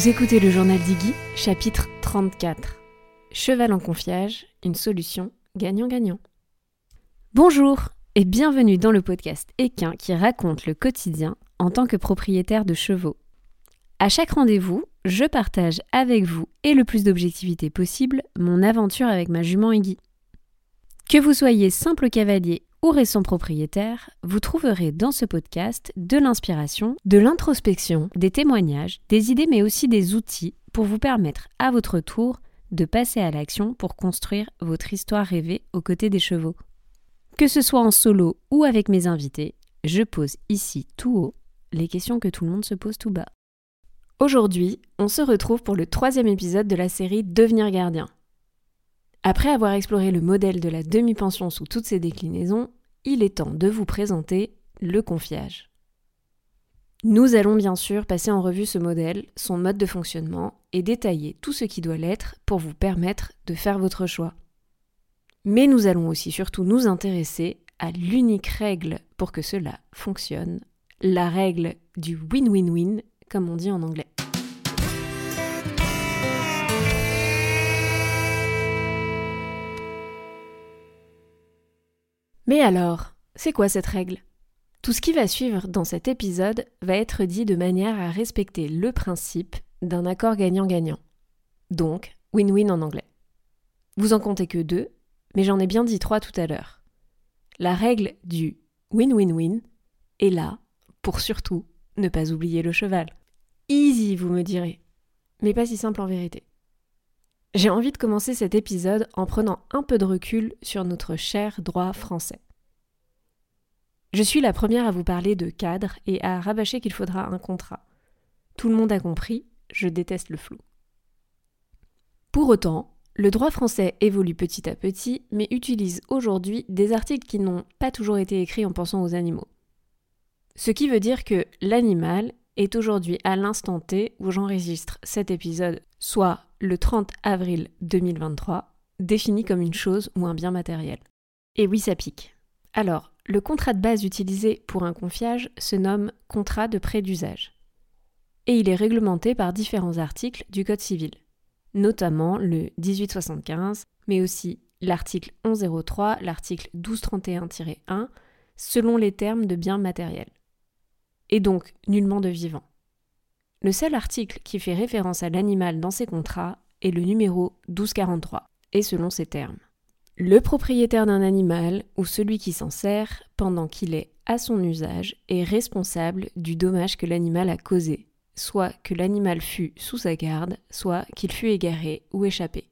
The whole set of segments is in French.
Vous écoutez le journal d'Iggy, chapitre 34. Cheval en confiage, une solution gagnant-gagnant. Bonjour et bienvenue dans le podcast Équin qui raconte le quotidien en tant que propriétaire de chevaux. À chaque rendez-vous, je partage avec vous et le plus d'objectivité possible mon aventure avec ma jument Iggy. Que vous soyez simple cavalier ou récent propriétaire, vous trouverez dans ce podcast de l'inspiration, de l'introspection, des témoignages, des idées mais aussi des outils pour vous permettre à votre tour de passer à l'action pour construire votre histoire rêvée aux côtés des chevaux. Que ce soit en solo ou avec mes invités, je pose ici tout haut les questions que tout le monde se pose tout bas. Aujourd'hui, on se retrouve pour le troisième épisode de la série Devenir gardien. Après avoir exploré le modèle de la demi-pension sous toutes ses déclinaisons, il est temps de vous présenter le confiage. Nous allons bien sûr passer en revue ce modèle, son mode de fonctionnement et détailler tout ce qui doit l'être pour vous permettre de faire votre choix. Mais nous allons aussi surtout nous intéresser à l'unique règle pour que cela fonctionne, la règle du win-win-win, comme on dit en anglais. Mais alors, c'est quoi cette règle? Tout ce qui va suivre dans cet épisode va être dit de manière à respecter le principe d'un accord gagnant-gagnant. Donc, win-win en anglais. Vous en comptez que deux, mais j'en ai bien dit trois tout à l'heure. La règle du win-win-win est là pour surtout ne pas oublier le cheval. Easy, vous me direz, mais pas si simple en vérité. J'ai envie de commencer cet épisode en prenant un peu de recul sur notre cher droit français. Je suis la première à vous parler de cadre et à rabâcher qu'il faudra un contrat. Tout le monde a compris, je déteste le flou. Pour autant, le droit français évolue petit à petit, mais utilise aujourd'hui des articles qui n'ont pas toujours été écrits en pensant aux animaux. Ce qui veut dire que l'animal est aujourd'hui à l'instant T où j'enregistre cet épisode, soit le 30 avril 2023, défini comme une chose ou un bien matériel. Et oui, ça pique. Alors, le contrat de base utilisé pour un confiage se nomme contrat de prêt d'usage. Et il est réglementé par différents articles du Code civil, notamment le 1875, mais aussi l'article 1103, l'article 1231-1, selon les termes de bien matériel. Et donc nullement de vivant. Le seul article qui fait référence à l'animal dans ces contrats est le numéro 1243, et selon ces termes. Le propriétaire d'un animal ou celui qui s'en sert pendant qu'il est à son usage est responsable du dommage que l'animal a causé, soit que l'animal fût sous sa garde, soit qu'il fût égaré ou échappé.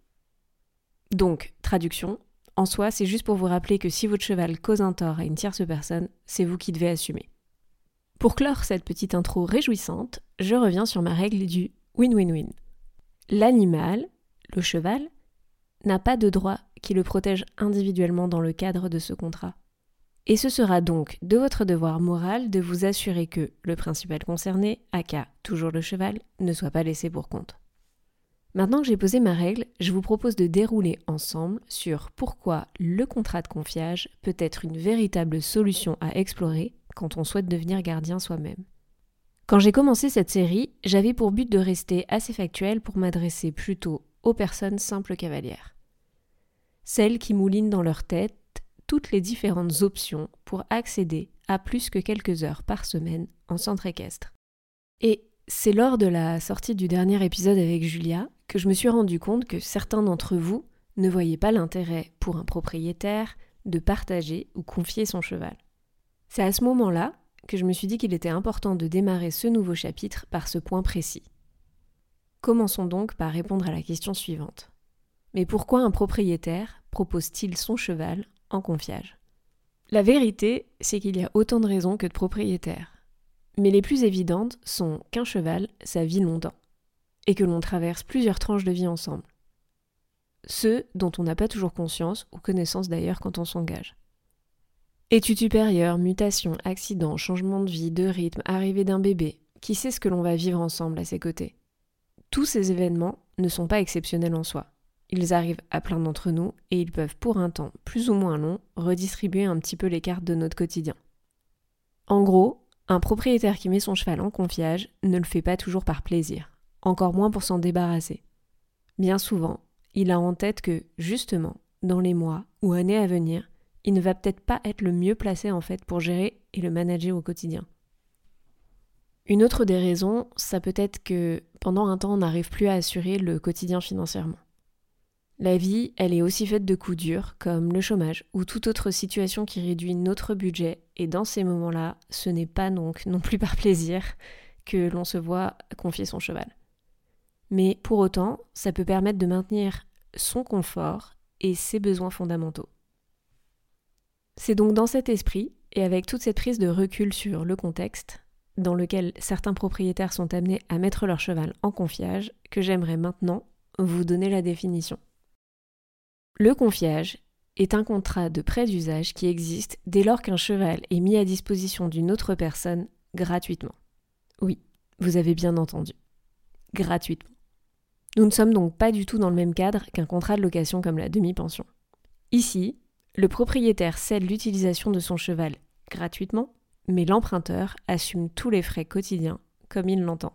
Donc, traduction, en soi, c'est juste pour vous rappeler que si votre cheval cause un tort à une tierce personne, c'est vous qui devez assumer. Pour clore cette petite intro réjouissante, je reviens sur ma règle du win-win-win. L'animal, le cheval, n'a pas de droit qui le protège individuellement dans le cadre de ce contrat. Et ce sera donc de votre devoir moral de vous assurer que le principal concerné, aka toujours le cheval, ne soit pas laissé pour compte. Maintenant que j'ai posé ma règle, je vous propose de dérouler ensemble sur pourquoi le contrat de confiage peut être une véritable solution à explorer quand on souhaite devenir gardien soi-même. Quand j'ai commencé cette série, j'avais pour but de rester assez factuel pour m'adresser plutôt aux personnes simples cavalières. Celles qui moulinent dans leur tête toutes les différentes options pour accéder à plus que quelques heures par semaine en centre équestre. Et c'est lors de la sortie du dernier épisode avec Julia que je me suis rendu compte que certains d'entre vous ne voyaient pas l'intérêt pour un propriétaire de partager ou confier son cheval. C'est à ce moment-là que je me suis dit qu'il était important de démarrer ce nouveau chapitre par ce point précis. Commençons donc par répondre à la question suivante. Mais pourquoi un propriétaire propose-t-il son cheval en confiage? La vérité, c'est qu'il y a autant de raisons que de propriétaires. Mais les plus évidentes sont qu'un cheval, ça vit longtemps, et que l'on traverse plusieurs tranches de vie ensemble. Ceux dont on n'a pas toujours conscience ou connaissance d'ailleurs quand on s'engage. Études supérieures, mutations, accidents, changement de vie, de rythme, arrivée d'un bébé, qui sait ce que l'on va vivre ensemble à ses côtés Tous ces événements ne sont pas exceptionnels en soi. Ils arrivent à plein d'entre nous et ils peuvent pour un temps plus ou moins long redistribuer un petit peu les cartes de notre quotidien. En gros, un propriétaire qui met son cheval en confiage ne le fait pas toujours par plaisir. Encore moins pour s'en débarrasser. Bien souvent, il a en tête que, justement, dans les mois ou années à venir, il ne va peut-être pas être le mieux placé en fait pour gérer et le manager au quotidien. Une autre des raisons, ça peut être que pendant un temps on n'arrive plus à assurer le quotidien financièrement. La vie, elle est aussi faite de coups durs, comme le chômage ou toute autre situation qui réduit notre budget, et dans ces moments-là, ce n'est pas donc non plus par plaisir que l'on se voit confier son cheval. Mais pour autant, ça peut permettre de maintenir son confort et ses besoins fondamentaux. C'est donc dans cet esprit, et avec toute cette prise de recul sur le contexte, dans lequel certains propriétaires sont amenés à mettre leur cheval en confiage, que j'aimerais maintenant vous donner la définition. Le confiage est un contrat de prêt d'usage qui existe dès lors qu'un cheval est mis à disposition d'une autre personne gratuitement. Oui, vous avez bien entendu. Gratuitement. Nous ne sommes donc pas du tout dans le même cadre qu'un contrat de location comme la demi-pension. Ici, le propriétaire cède l'utilisation de son cheval gratuitement, mais l'emprunteur assume tous les frais quotidiens comme il l'entend.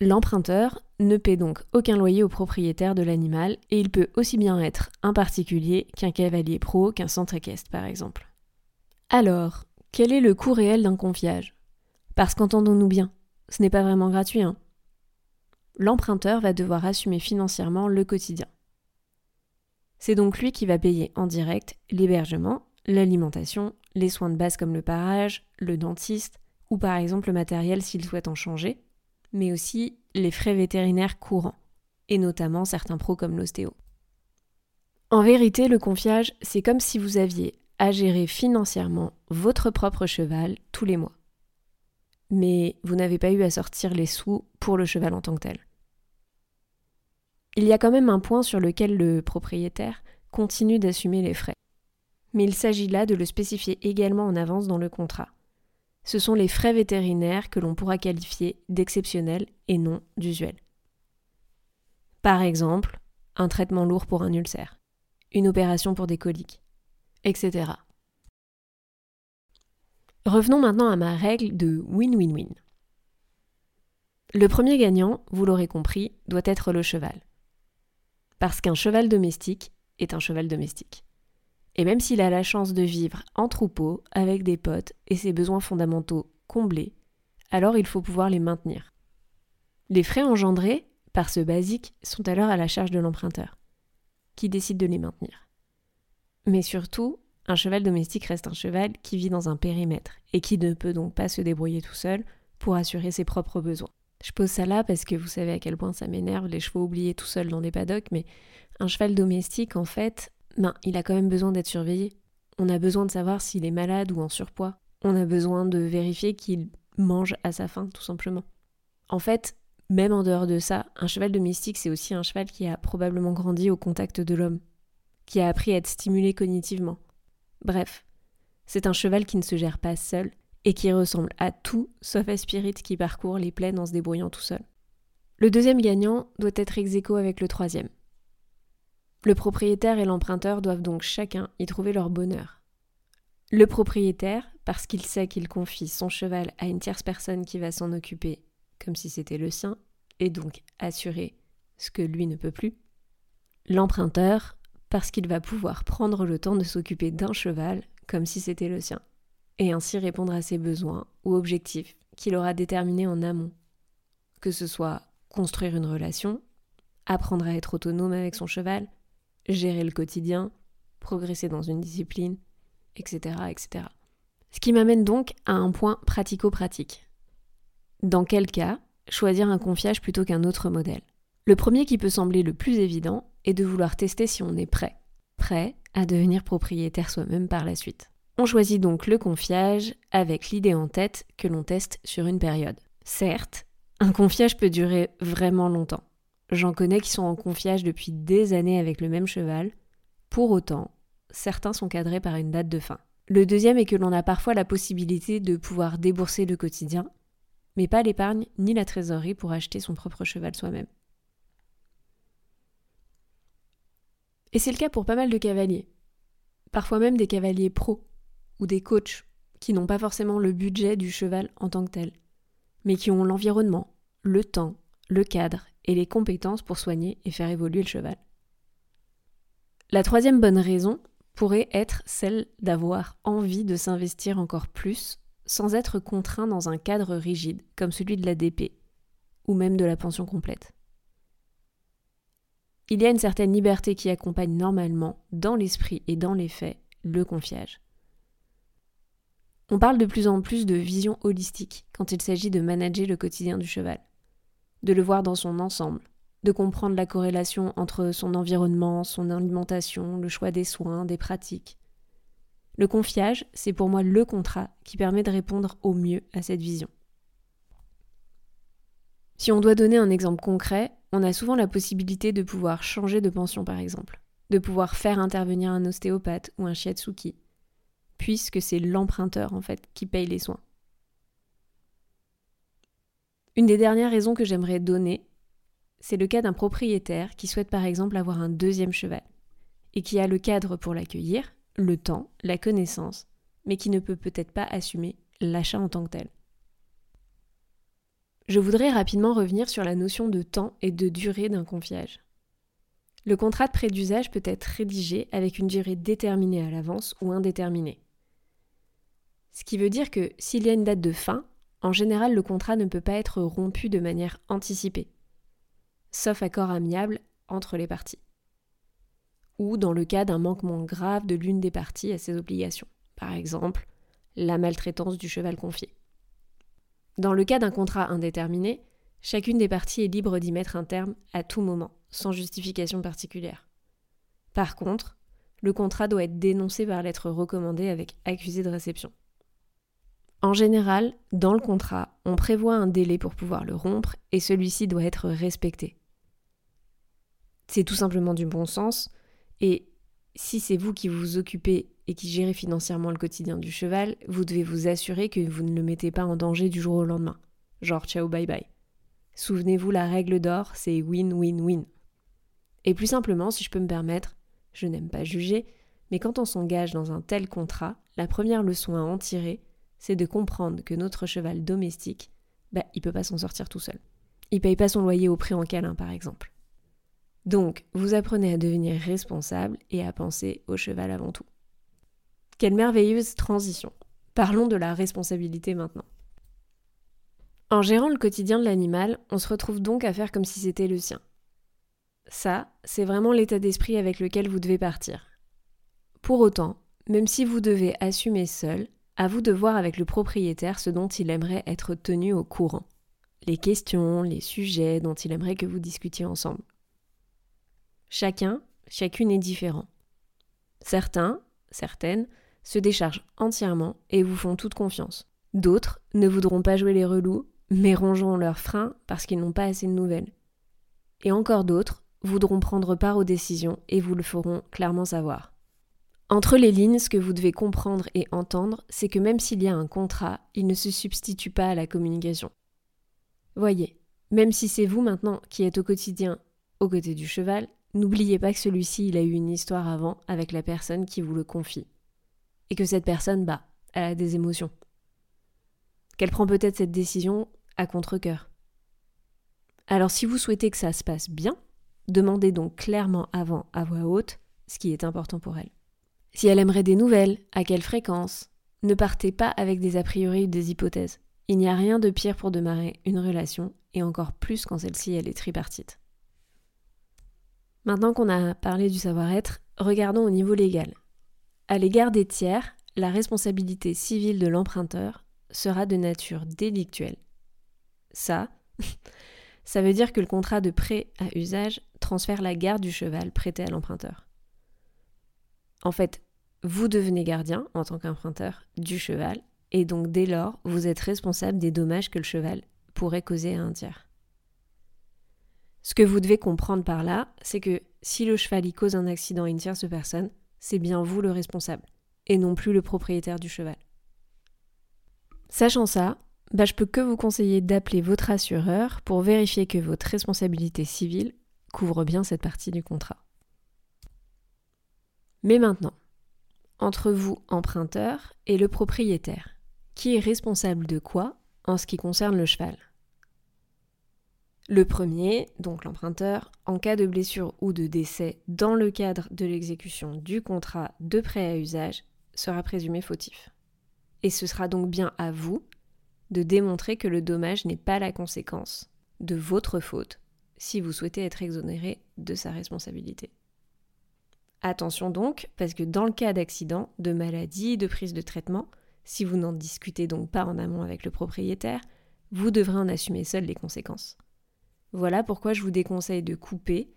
L'emprunteur ne paie donc aucun loyer au propriétaire de l'animal et il peut aussi bien être un particulier qu'un cavalier pro, qu'un centre équestre par exemple. Alors, quel est le coût réel d'un confiage? Parce qu'entendons-nous bien, ce n'est pas vraiment gratuit. Hein L'emprunteur va devoir assumer financièrement le quotidien. C'est donc lui qui va payer en direct l'hébergement, l'alimentation, les soins de base comme le parage, le dentiste, ou par exemple le matériel s'il souhaite en changer, mais aussi les frais vétérinaires courants, et notamment certains pros comme l'ostéo. En vérité, le confiage, c'est comme si vous aviez à gérer financièrement votre propre cheval tous les mois. Mais vous n'avez pas eu à sortir les sous pour le cheval en tant que tel. Il y a quand même un point sur lequel le propriétaire continue d'assumer les frais. Mais il s'agit là de le spécifier également en avance dans le contrat. Ce sont les frais vétérinaires que l'on pourra qualifier d'exceptionnels et non d'usuels. Par exemple, un traitement lourd pour un ulcère, une opération pour des coliques, etc. Revenons maintenant à ma règle de win-win-win. Le premier gagnant, vous l'aurez compris, doit être le cheval parce qu'un cheval domestique est un cheval domestique. Et même s'il a la chance de vivre en troupeau, avec des potes et ses besoins fondamentaux comblés, alors il faut pouvoir les maintenir. Les frais engendrés par ce basique sont alors à la charge de l'emprunteur, qui décide de les maintenir. Mais surtout, un cheval domestique reste un cheval qui vit dans un périmètre et qui ne peut donc pas se débrouiller tout seul pour assurer ses propres besoins. Je pose ça là parce que vous savez à quel point ça m'énerve, les chevaux oubliés tout seuls dans des paddocks, mais un cheval domestique, en fait, ben, il a quand même besoin d'être surveillé. On a besoin de savoir s'il est malade ou en surpoids. On a besoin de vérifier qu'il mange à sa faim, tout simplement. En fait, même en dehors de ça, un cheval domestique, c'est aussi un cheval qui a probablement grandi au contact de l'homme, qui a appris à être stimulé cognitivement. Bref, c'est un cheval qui ne se gère pas seul, et qui ressemble à tout sauf à Spirit qui parcourt les plaines en se débrouillant tout seul. Le deuxième gagnant doit être ex avec le troisième. Le propriétaire et l'emprunteur doivent donc chacun y trouver leur bonheur. Le propriétaire, parce qu'il sait qu'il confie son cheval à une tierce personne qui va s'en occuper comme si c'était le sien, et donc assurer ce que lui ne peut plus. L'emprunteur, parce qu'il va pouvoir prendre le temps de s'occuper d'un cheval comme si c'était le sien et ainsi répondre à ses besoins ou objectifs qu'il aura déterminés en amont. Que ce soit construire une relation, apprendre à être autonome avec son cheval, gérer le quotidien, progresser dans une discipline, etc. etc. Ce qui m'amène donc à un point pratico-pratique. Dans quel cas choisir un confiage plutôt qu'un autre modèle? Le premier qui peut sembler le plus évident est de vouloir tester si on est prêt, prêt à devenir propriétaire soi-même par la suite. On choisit donc le confiage avec l'idée en tête que l'on teste sur une période. Certes, un confiage peut durer vraiment longtemps. J'en connais qui sont en confiage depuis des années avec le même cheval. Pour autant, certains sont cadrés par une date de fin. Le deuxième est que l'on a parfois la possibilité de pouvoir débourser le quotidien, mais pas l'épargne ni la trésorerie pour acheter son propre cheval soi-même. Et c'est le cas pour pas mal de cavaliers, parfois même des cavaliers pros, ou des coachs qui n'ont pas forcément le budget du cheval en tant que tel, mais qui ont l'environnement, le temps, le cadre et les compétences pour soigner et faire évoluer le cheval. La troisième bonne raison pourrait être celle d'avoir envie de s'investir encore plus sans être contraint dans un cadre rigide comme celui de la DP ou même de la pension complète. Il y a une certaine liberté qui accompagne normalement, dans l'esprit et dans les faits, le confiage. On parle de plus en plus de vision holistique quand il s'agit de manager le quotidien du cheval, de le voir dans son ensemble, de comprendre la corrélation entre son environnement, son alimentation, le choix des soins, des pratiques. Le confiage, c'est pour moi le contrat qui permet de répondre au mieux à cette vision. Si on doit donner un exemple concret, on a souvent la possibilité de pouvoir changer de pension par exemple, de pouvoir faire intervenir un ostéopathe ou un shiatsuki, puisque c'est l'emprunteur en fait qui paye les soins. Une des dernières raisons que j'aimerais donner, c'est le cas d'un propriétaire qui souhaite par exemple avoir un deuxième cheval et qui a le cadre pour l'accueillir, le temps, la connaissance, mais qui ne peut peut-être pas assumer l'achat en tant que tel. Je voudrais rapidement revenir sur la notion de temps et de durée d'un confiage. Le contrat de prêt d'usage peut être rédigé avec une durée déterminée à l'avance ou indéterminée. Ce qui veut dire que s'il y a une date de fin, en général le contrat ne peut pas être rompu de manière anticipée, sauf accord amiable entre les parties, ou dans le cas d'un manquement grave de l'une des parties à ses obligations, par exemple la maltraitance du cheval confié. Dans le cas d'un contrat indéterminé, chacune des parties est libre d'y mettre un terme à tout moment, sans justification particulière. Par contre, le contrat doit être dénoncé par lettre recommandée avec accusé de réception. En général, dans le contrat, on prévoit un délai pour pouvoir le rompre et celui-ci doit être respecté. C'est tout simplement du bon sens et si c'est vous qui vous occupez et qui gérez financièrement le quotidien du cheval, vous devez vous assurer que vous ne le mettez pas en danger du jour au lendemain. Genre ciao bye bye. Souvenez-vous, la règle d'or, c'est win-win-win. Et plus simplement, si je peux me permettre, je n'aime pas juger, mais quand on s'engage dans un tel contrat, la première leçon à en tirer, c'est de comprendre que notre cheval domestique, bah, il peut pas s'en sortir tout seul. Il paye pas son loyer au prix en câlin, par exemple. Donc, vous apprenez à devenir responsable et à penser au cheval avant tout. Quelle merveilleuse transition. Parlons de la responsabilité maintenant. En gérant le quotidien de l'animal, on se retrouve donc à faire comme si c'était le sien. Ça, c'est vraiment l'état d'esprit avec lequel vous devez partir. Pour autant, même si vous devez assumer seul, à vous de voir avec le propriétaire ce dont il aimerait être tenu au courant. Les questions, les sujets dont il aimerait que vous discutiez ensemble. Chacun, chacune est différent. Certains, certaines, se déchargent entièrement et vous font toute confiance. D'autres ne voudront pas jouer les relous, mais rongeront leurs freins parce qu'ils n'ont pas assez de nouvelles. Et encore d'autres voudront prendre part aux décisions et vous le feront clairement savoir. Entre les lignes, ce que vous devez comprendre et entendre, c'est que même s'il y a un contrat, il ne se substitue pas à la communication. Voyez, même si c'est vous maintenant qui êtes au quotidien aux côtés du cheval, N'oubliez pas que celui-ci, a eu une histoire avant avec la personne qui vous le confie. Et que cette personne, bah, elle a des émotions. Qu'elle prend peut-être cette décision à contre-coeur. Alors si vous souhaitez que ça se passe bien, demandez donc clairement avant à voix haute ce qui est important pour elle. Si elle aimerait des nouvelles, à quelle fréquence Ne partez pas avec des a priori ou des hypothèses. Il n'y a rien de pire pour démarrer une relation, et encore plus quand celle-ci elle est tripartite. Maintenant qu'on a parlé du savoir-être, regardons au niveau légal. À l'égard des tiers, la responsabilité civile de l'emprunteur sera de nature délictuelle. Ça, ça veut dire que le contrat de prêt à usage transfère la garde du cheval prêté à l'emprunteur. En fait, vous devenez gardien, en tant qu'emprunteur, du cheval, et donc dès lors, vous êtes responsable des dommages que le cheval pourrait causer à un tiers. Ce que vous devez comprendre par là, c'est que si le cheval y cause un accident à une tierce personne, c'est bien vous le responsable, et non plus le propriétaire du cheval. Sachant ça, bah, je peux que vous conseiller d'appeler votre assureur pour vérifier que votre responsabilité civile couvre bien cette partie du contrat. Mais maintenant, entre vous, emprunteur, et le propriétaire, qui est responsable de quoi en ce qui concerne le cheval? Le premier, donc l'emprunteur, en cas de blessure ou de décès dans le cadre de l'exécution du contrat de prêt à usage, sera présumé fautif. Et ce sera donc bien à vous de démontrer que le dommage n'est pas la conséquence de votre faute si vous souhaitez être exonéré de sa responsabilité. Attention donc, parce que dans le cas d'accident, de maladie, de prise de traitement, si vous n'en discutez donc pas en amont avec le propriétaire, vous devrez en assumer seul les conséquences. Voilà pourquoi je vous déconseille de couper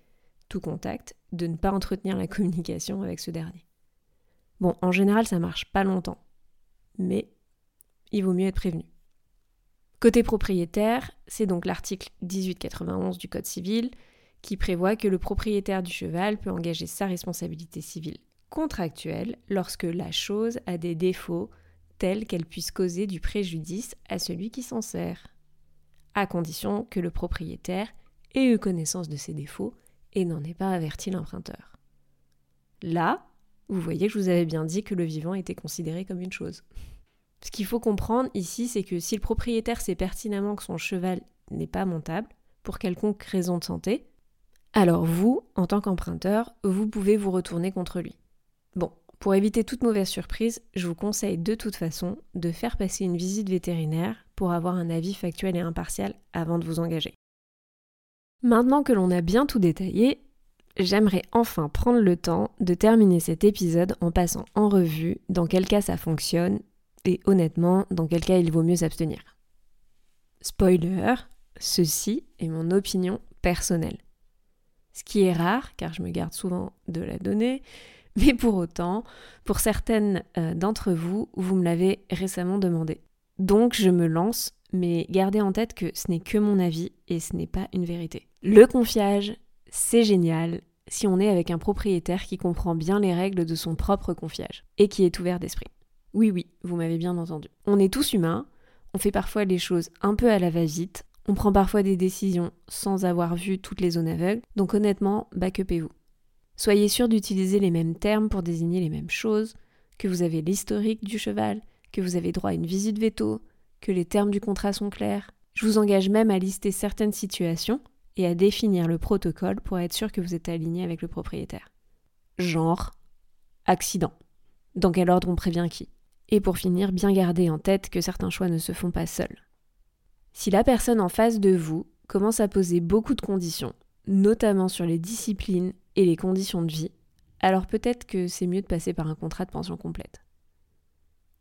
tout contact, de ne pas entretenir la communication avec ce dernier. Bon, en général, ça marche pas longtemps, mais il vaut mieux être prévenu. Côté propriétaire, c'est donc l'article 1891 du Code civil qui prévoit que le propriétaire du cheval peut engager sa responsabilité civile contractuelle lorsque la chose a des défauts tels qu'elle puisse causer du préjudice à celui qui s'en sert, à condition que le propriétaire ait eu connaissance de ces défauts et n'en ait pas averti l'emprunteur. Là, vous voyez que je vous avais bien dit que le vivant était considéré comme une chose. Ce qu'il faut comprendre ici, c'est que si le propriétaire sait pertinemment que son cheval n'est pas montable, pour quelconque raison de santé, alors vous, en tant qu'emprunteur, vous pouvez vous retourner contre lui. Bon, pour éviter toute mauvaise surprise, je vous conseille de toute façon de faire passer une visite vétérinaire pour avoir un avis factuel et impartial avant de vous engager. Maintenant que l'on a bien tout détaillé, j'aimerais enfin prendre le temps de terminer cet épisode en passant en revue dans quel cas ça fonctionne et honnêtement dans quel cas il vaut mieux s'abstenir. Spoiler, ceci est mon opinion personnelle ce qui est rare, car je me garde souvent de la donner, mais pour autant, pour certaines euh, d'entre vous, vous me l'avez récemment demandé. Donc je me lance, mais gardez en tête que ce n'est que mon avis et ce n'est pas une vérité. Le confiage, c'est génial si on est avec un propriétaire qui comprend bien les règles de son propre confiage et qui est ouvert d'esprit. Oui, oui, vous m'avez bien entendu. On est tous humains, on fait parfois les choses un peu à la va-vite, on prend parfois des décisions sans avoir vu toutes les zones aveugles, donc honnêtement, backupez-vous. Soyez sûr d'utiliser les mêmes termes pour désigner les mêmes choses, que vous avez l'historique du cheval, que vous avez droit à une visite veto, que les termes du contrat sont clairs. Je vous engage même à lister certaines situations et à définir le protocole pour être sûr que vous êtes aligné avec le propriétaire. Genre, accident. Dans quel ordre on prévient qui? Et pour finir, bien garder en tête que certains choix ne se font pas seuls. Si la personne en face de vous commence à poser beaucoup de conditions, notamment sur les disciplines et les conditions de vie, alors peut-être que c'est mieux de passer par un contrat de pension complète.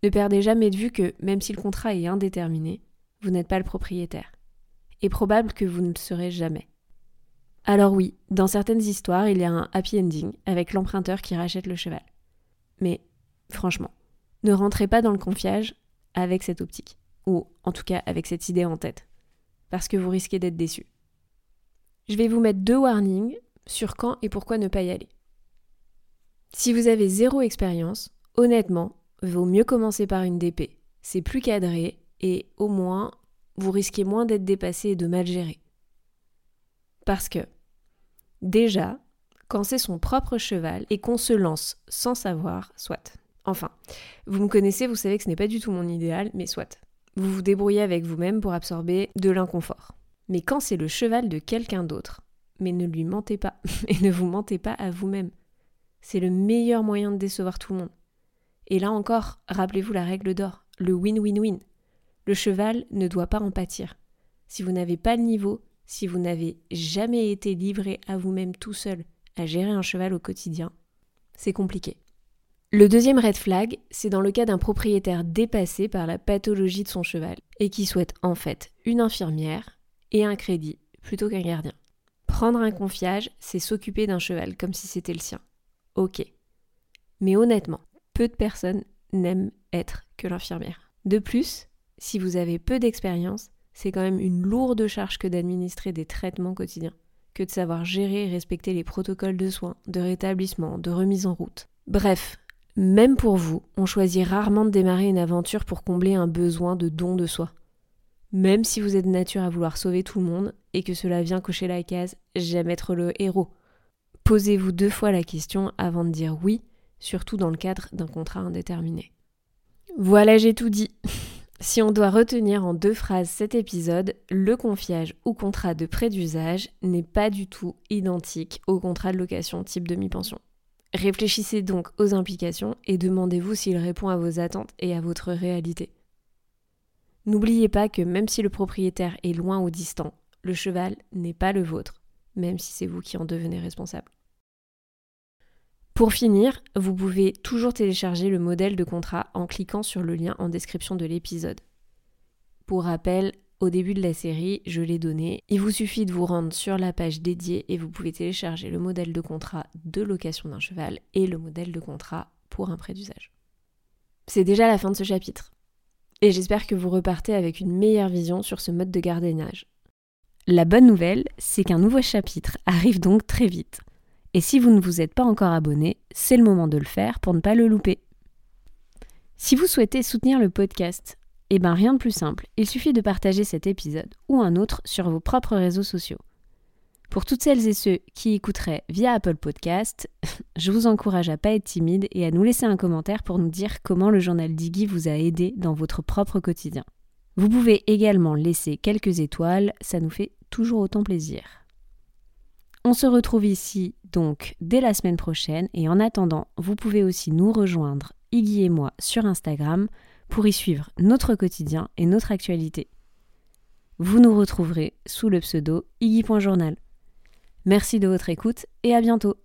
Ne perdez jamais de vue que, même si le contrat est indéterminé, vous n'êtes pas le propriétaire. Et probable que vous ne le serez jamais. Alors oui, dans certaines histoires, il y a un happy ending avec l'emprunteur qui rachète le cheval. Mais franchement, ne rentrez pas dans le confiage avec cette optique ou en tout cas avec cette idée en tête, parce que vous risquez d'être déçu. Je vais vous mettre deux warnings sur quand et pourquoi ne pas y aller. Si vous avez zéro expérience, honnêtement, vaut mieux commencer par une DP. C'est plus cadré et au moins vous risquez moins d'être dépassé et de mal gérer. Parce que, déjà, quand c'est son propre cheval et qu'on se lance sans savoir, soit. Enfin, vous me connaissez, vous savez que ce n'est pas du tout mon idéal, mais soit. Vous vous débrouillez avec vous-même pour absorber de l'inconfort. Mais quand c'est le cheval de quelqu'un d'autre, mais ne lui mentez pas et ne vous mentez pas à vous-même. C'est le meilleur moyen de décevoir tout le monde. Et là encore, rappelez-vous la règle d'or, le win-win-win. Le cheval ne doit pas en pâtir. Si vous n'avez pas le niveau, si vous n'avez jamais été livré à vous-même tout seul à gérer un cheval au quotidien, c'est compliqué. Le deuxième red flag, c'est dans le cas d'un propriétaire dépassé par la pathologie de son cheval et qui souhaite en fait une infirmière et un crédit plutôt qu'un gardien. Prendre un confiage, c'est s'occuper d'un cheval comme si c'était le sien. Ok. Mais honnêtement, peu de personnes n'aiment être que l'infirmière. De plus, si vous avez peu d'expérience, c'est quand même une lourde charge que d'administrer des traitements quotidiens, que de savoir gérer et respecter les protocoles de soins, de rétablissement, de remise en route. Bref, même pour vous, on choisit rarement de démarrer une aventure pour combler un besoin de don de soi. Même si vous êtes de nature à vouloir sauver tout le monde et que cela vient cocher la case j'aime être le héros. Posez-vous deux fois la question avant de dire oui, surtout dans le cadre d'un contrat indéterminé. Voilà, j'ai tout dit. Si on doit retenir en deux phrases cet épisode, le confiage ou contrat de prêt d'usage n'est pas du tout identique au contrat de location type demi-pension. Réfléchissez donc aux implications et demandez-vous s'il répond à vos attentes et à votre réalité. N'oubliez pas que même si le propriétaire est loin ou distant, le cheval n'est pas le vôtre, même si c'est vous qui en devenez responsable. Pour finir, vous pouvez toujours télécharger le modèle de contrat en cliquant sur le lien en description de l'épisode. Pour rappel, au début de la série, je l'ai donné. Il vous suffit de vous rendre sur la page dédiée et vous pouvez télécharger le modèle de contrat de location d'un cheval et le modèle de contrat pour un prêt d'usage. C'est déjà la fin de ce chapitre. Et j'espère que vous repartez avec une meilleure vision sur ce mode de gardiennage. La bonne nouvelle, c'est qu'un nouveau chapitre arrive donc très vite. Et si vous ne vous êtes pas encore abonné, c'est le moment de le faire pour ne pas le louper. Si vous souhaitez soutenir le podcast, eh bien rien de plus simple, il suffit de partager cet épisode ou un autre sur vos propres réseaux sociaux. Pour toutes celles et ceux qui écouteraient via Apple Podcast, je vous encourage à pas être timide et à nous laisser un commentaire pour nous dire comment le journal d'Iggy vous a aidé dans votre propre quotidien. Vous pouvez également laisser quelques étoiles, ça nous fait toujours autant plaisir. On se retrouve ici donc dès la semaine prochaine et en attendant, vous pouvez aussi nous rejoindre, Iggy et moi, sur Instagram pour y suivre notre quotidien et notre actualité. Vous nous retrouverez sous le pseudo Iggy.journal. Merci de votre écoute et à bientôt